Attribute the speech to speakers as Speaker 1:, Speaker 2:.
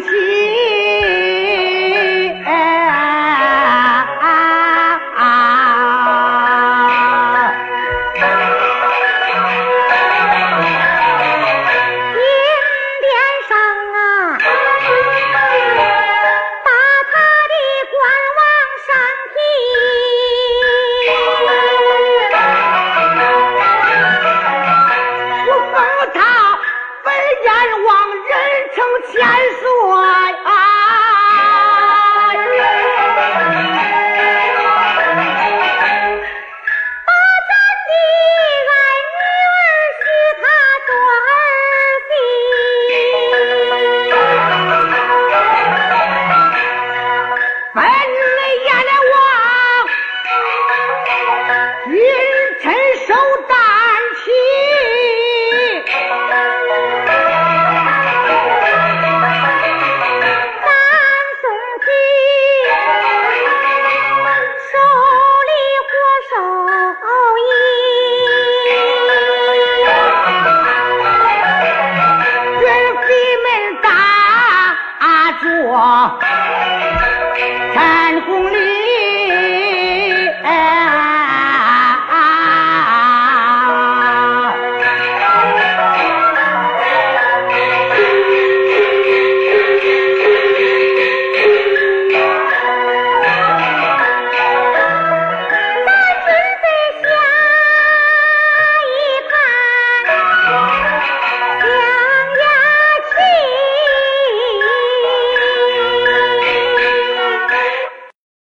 Speaker 1: 心。